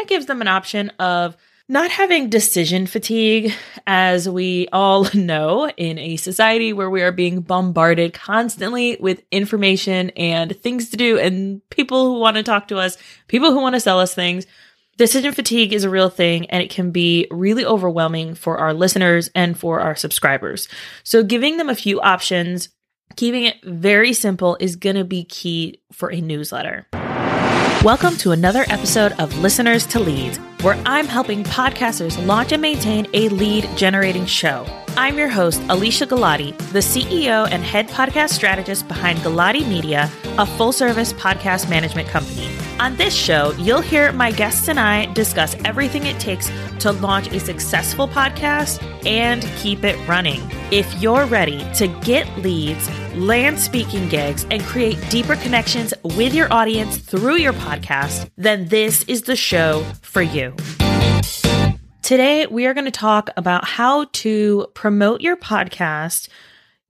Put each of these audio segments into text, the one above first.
that gives them an option of not having decision fatigue, as we all know in a society where we are being bombarded constantly with information and things to do, and people who want to talk to us, people who want to sell us things. Decision fatigue is a real thing and it can be really overwhelming for our listeners and for our subscribers. So, giving them a few options, keeping it very simple is going to be key for a newsletter. Welcome to another episode of Listeners to Leads, where I'm helping podcasters launch and maintain a lead generating show. I'm your host, Alicia Galati, the CEO and head podcast strategist behind Galati Media, a full service podcast management company. On this show, you'll hear my guests and I discuss everything it takes to launch a successful podcast and keep it running. If you're ready to get leads, land speaking gigs, and create deeper connections with your audience through your podcast, then this is the show for you. Today, we are going to talk about how to promote your podcast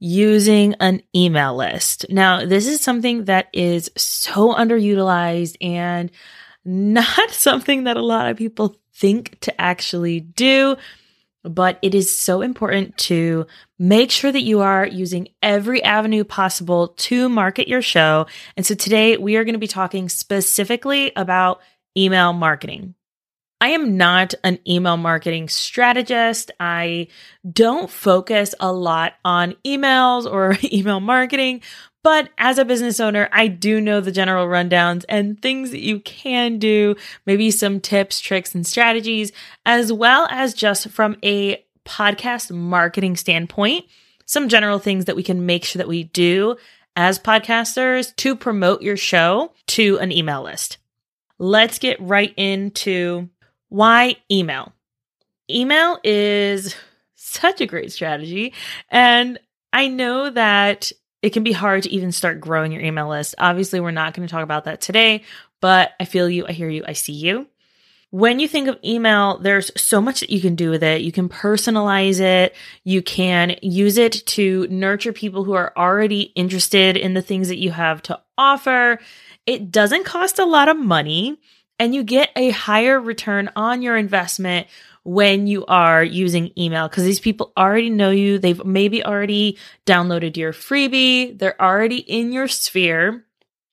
using an email list. Now, this is something that is so underutilized and not something that a lot of people think to actually do, but it is so important to make sure that you are using every avenue possible to market your show. And so today we are going to be talking specifically about email marketing. I am not an email marketing strategist. I don't focus a lot on emails or email marketing, but as a business owner, I do know the general rundowns and things that you can do, maybe some tips, tricks, and strategies, as well as just from a podcast marketing standpoint, some general things that we can make sure that we do as podcasters to promote your show to an email list. Let's get right into why email? Email is such a great strategy. And I know that it can be hard to even start growing your email list. Obviously, we're not going to talk about that today, but I feel you, I hear you, I see you. When you think of email, there's so much that you can do with it. You can personalize it. You can use it to nurture people who are already interested in the things that you have to offer. It doesn't cost a lot of money and you get a higher return on your investment when you are using email because these people already know you. They've maybe already downloaded your freebie, they're already in your sphere,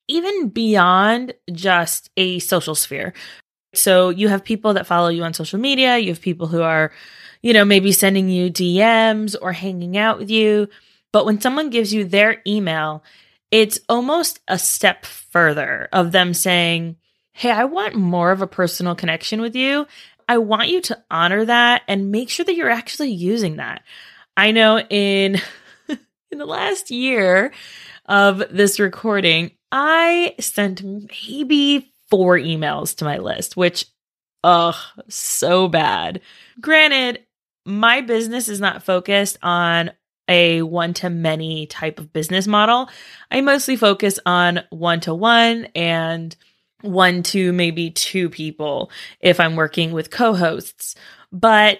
even beyond just a social sphere. So you have people that follow you on social media, you have people who are, you know, maybe sending you DMs or hanging out with you. But when someone gives you their email, it's almost a step further of them saying, hey, I want more of a personal connection with you. I want you to honor that and make sure that you're actually using that. I know in in the last year of this recording, I sent maybe four emails to my list, which ugh, so bad. Granted, my business is not focused on a one to many type of business model. I mostly focus on one to one and one to maybe two people if I'm working with co hosts. But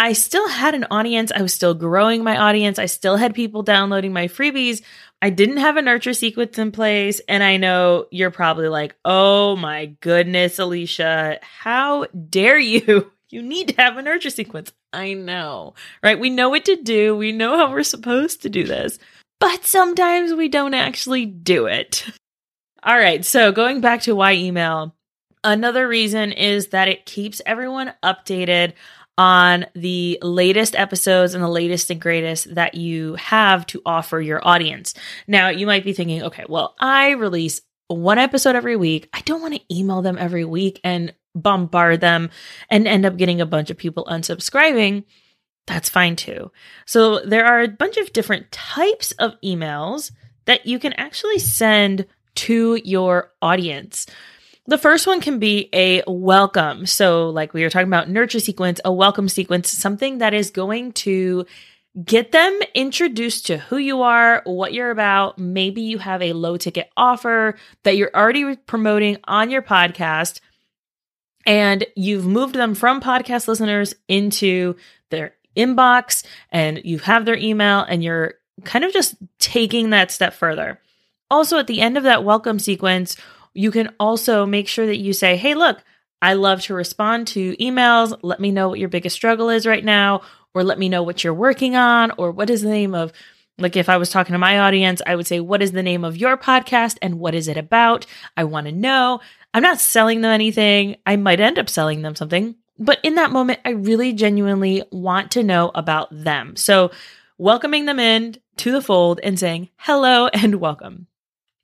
I still had an audience. I was still growing my audience. I still had people downloading my freebies. I didn't have a nurture sequence in place. And I know you're probably like, oh my goodness, Alicia, how dare you? You need to have a nurture sequence. I know, right? We know what to do. We know how we're supposed to do this, but sometimes we don't actually do it. All right. So going back to why email, another reason is that it keeps everyone updated on the latest episodes and the latest and greatest that you have to offer your audience. Now, you might be thinking, okay, well, I release one episode every week. I don't want to email them every week and bombard them and end up getting a bunch of people unsubscribing. That's fine too. So, there are a bunch of different types of emails that you can actually send to your audience. The first one can be a welcome. So, like we were talking about nurture sequence, a welcome sequence, something that is going to get them introduced to who you are, what you're about. Maybe you have a low ticket offer that you're already promoting on your podcast, and you've moved them from podcast listeners into their inbox, and you have their email, and you're kind of just taking that step further. Also, at the end of that welcome sequence, you can also make sure that you say, Hey, look, I love to respond to emails. Let me know what your biggest struggle is right now, or let me know what you're working on, or what is the name of, like if I was talking to my audience, I would say, What is the name of your podcast and what is it about? I want to know. I'm not selling them anything. I might end up selling them something, but in that moment, I really genuinely want to know about them. So, welcoming them in to the fold and saying hello and welcome.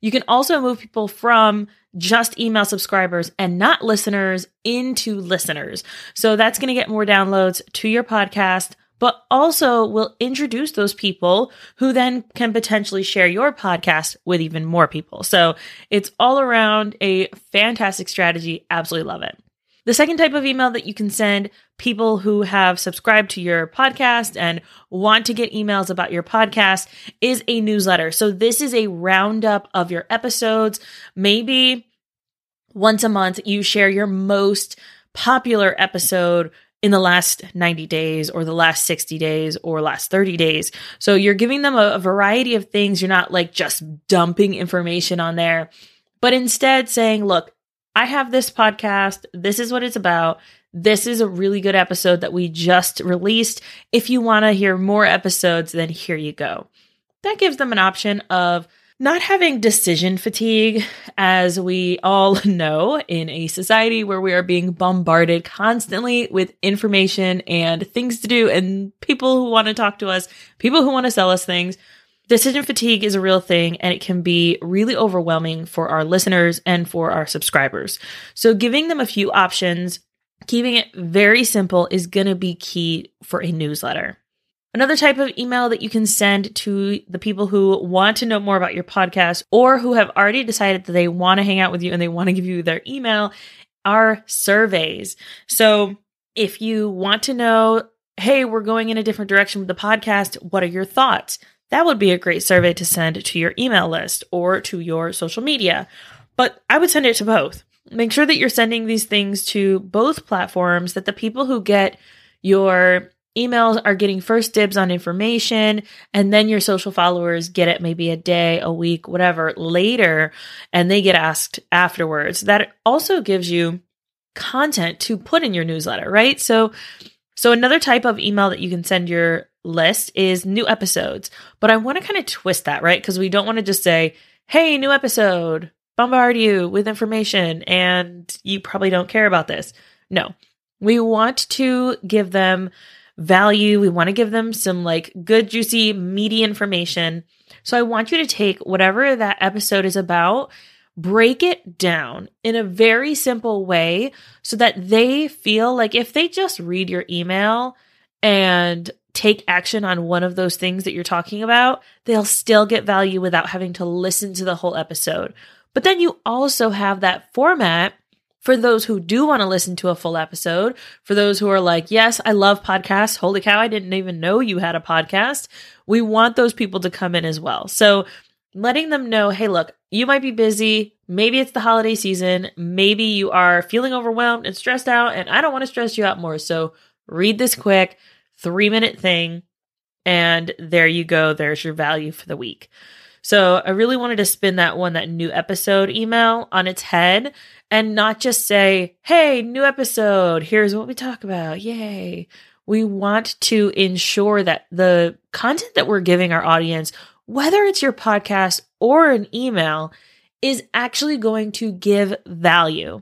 You can also move people from just email subscribers and not listeners into listeners. So that's going to get more downloads to your podcast, but also will introduce those people who then can potentially share your podcast with even more people. So it's all around a fantastic strategy. Absolutely love it. The second type of email that you can send people who have subscribed to your podcast and want to get emails about your podcast is a newsletter. So this is a roundup of your episodes. Maybe once a month you share your most popular episode in the last 90 days or the last 60 days or last 30 days. So you're giving them a, a variety of things. You're not like just dumping information on there, but instead saying, look, I have this podcast. This is what it's about. This is a really good episode that we just released. If you want to hear more episodes, then here you go. That gives them an option of not having decision fatigue, as we all know in a society where we are being bombarded constantly with information and things to do, and people who want to talk to us, people who want to sell us things. Decision fatigue is a real thing and it can be really overwhelming for our listeners and for our subscribers. So, giving them a few options, keeping it very simple is going to be key for a newsletter. Another type of email that you can send to the people who want to know more about your podcast or who have already decided that they want to hang out with you and they want to give you their email are surveys. So, if you want to know, hey, we're going in a different direction with the podcast, what are your thoughts? That would be a great survey to send to your email list or to your social media. But I would send it to both. Make sure that you're sending these things to both platforms, that the people who get your emails are getting first dibs on information, and then your social followers get it maybe a day, a week, whatever later, and they get asked afterwards. That also gives you content to put in your newsletter, right? So, so another type of email that you can send your list is new episodes. But I want to kind of twist that, right? Because we don't want to just say, hey, new episode, bombard you with information, and you probably don't care about this. No, we want to give them value. We want to give them some like good, juicy, meaty information. So I want you to take whatever that episode is about, break it down in a very simple way so that they feel like if they just read your email and take action on one of those things that you're talking about, they'll still get value without having to listen to the whole episode. But then you also have that format for those who do want to listen to a full episode, for those who are like, yes, I love podcasts. Holy cow, I didn't even know you had a podcast. We want those people to come in as well. So letting them know, hey, look, you might be busy. Maybe it's the holiday season. Maybe you are feeling overwhelmed and stressed out, and I don't want to stress you out more. So read this quick three minute thing. And there you go. There's your value for the week. So I really wanted to spin that one, that new episode email on its head and not just say, Hey, new episode. Here's what we talk about. Yay. We want to ensure that the content that we're giving our audience, whether it's your podcast or an email, is actually going to give value.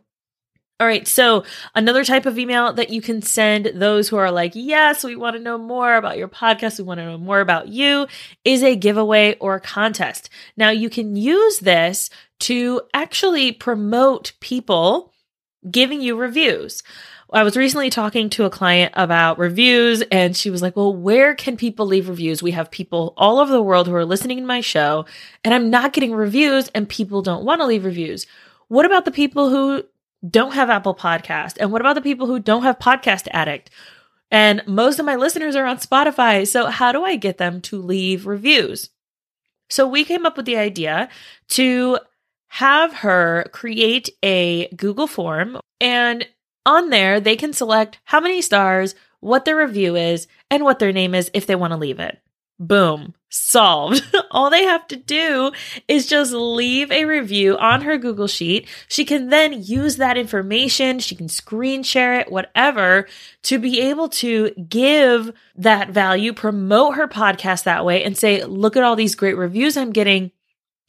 All right. So, another type of email that you can send those who are like, yes, we want to know more about your podcast. We want to know more about you is a giveaway or a contest. Now, you can use this to actually promote people giving you reviews. I was recently talking to a client about reviews, and she was like, Well, where can people leave reviews? We have people all over the world who are listening to my show, and I'm not getting reviews, and people don't want to leave reviews. What about the people who don't have Apple Podcast? And what about the people who don't have Podcast Addict? And most of my listeners are on Spotify. So how do I get them to leave reviews? So we came up with the idea to have her create a Google form and on there they can select how many stars, what their review is, and what their name is if they want to leave it. Boom, solved. All they have to do is just leave a review on her Google Sheet. She can then use that information, she can screen share it, whatever, to be able to give that value, promote her podcast that way, and say, look at all these great reviews I'm getting,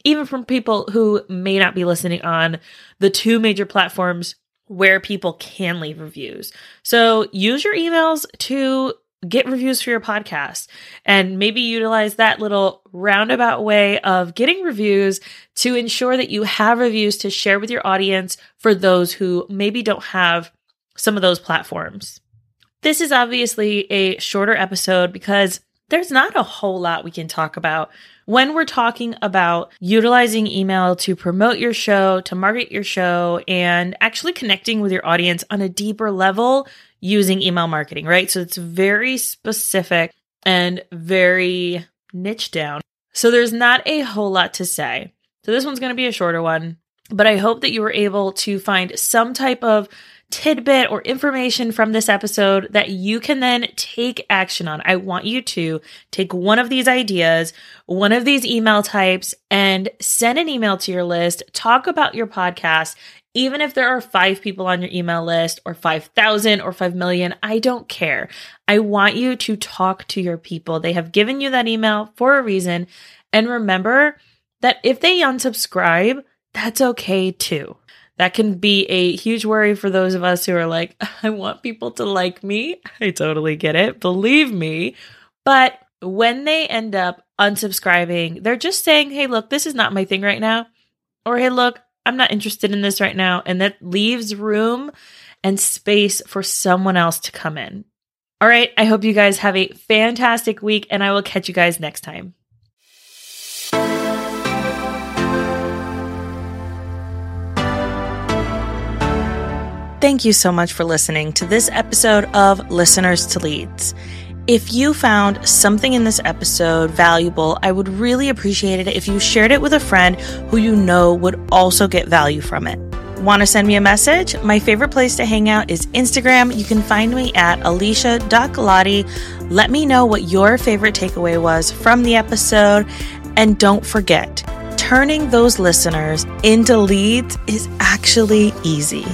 even from people who may not be listening on the two major platforms where people can leave reviews. So use your emails to get reviews for your podcast and maybe utilize that little roundabout way of getting reviews to ensure that you have reviews to share with your audience for those who maybe don't have some of those platforms. This is obviously a shorter episode because there's not a whole lot we can talk about when we're talking about utilizing email to promote your show, to market your show, and actually connecting with your audience on a deeper level using email marketing, right? So it's very specific and very niche down. So there's not a whole lot to say. So this one's going to be a shorter one, but I hope that you were able to find some type of tidbit or information from this episode that you can then take action on. I want you to take one of these ideas, one of these email types, and send an email to your list. Talk about your podcast even if there are five people on your email list or 5,000 or 5 million, I don't care. I want you to talk to your people. They have given you that email for a reason. And remember that if they unsubscribe, that's okay too. That can be a huge worry for those of us who are like, I want people to like me. I totally get it. Believe me. But when they end up unsubscribing, they're just saying, hey, look, this is not my thing right now. Or hey, look, I'm not interested in this right now. And that leaves room and space for someone else to come in. All right. I hope you guys have a fantastic week and I will catch you guys next time. Thank you so much for listening to this episode of Listeners to Leads. If you found something in this episode valuable, I would really appreciate it if you shared it with a friend who you know would also get value from it. Want to send me a message? My favorite place to hang out is Instagram. You can find me at alicia.galati. Let me know what your favorite takeaway was from the episode. And don't forget, turning those listeners into leads is actually easy.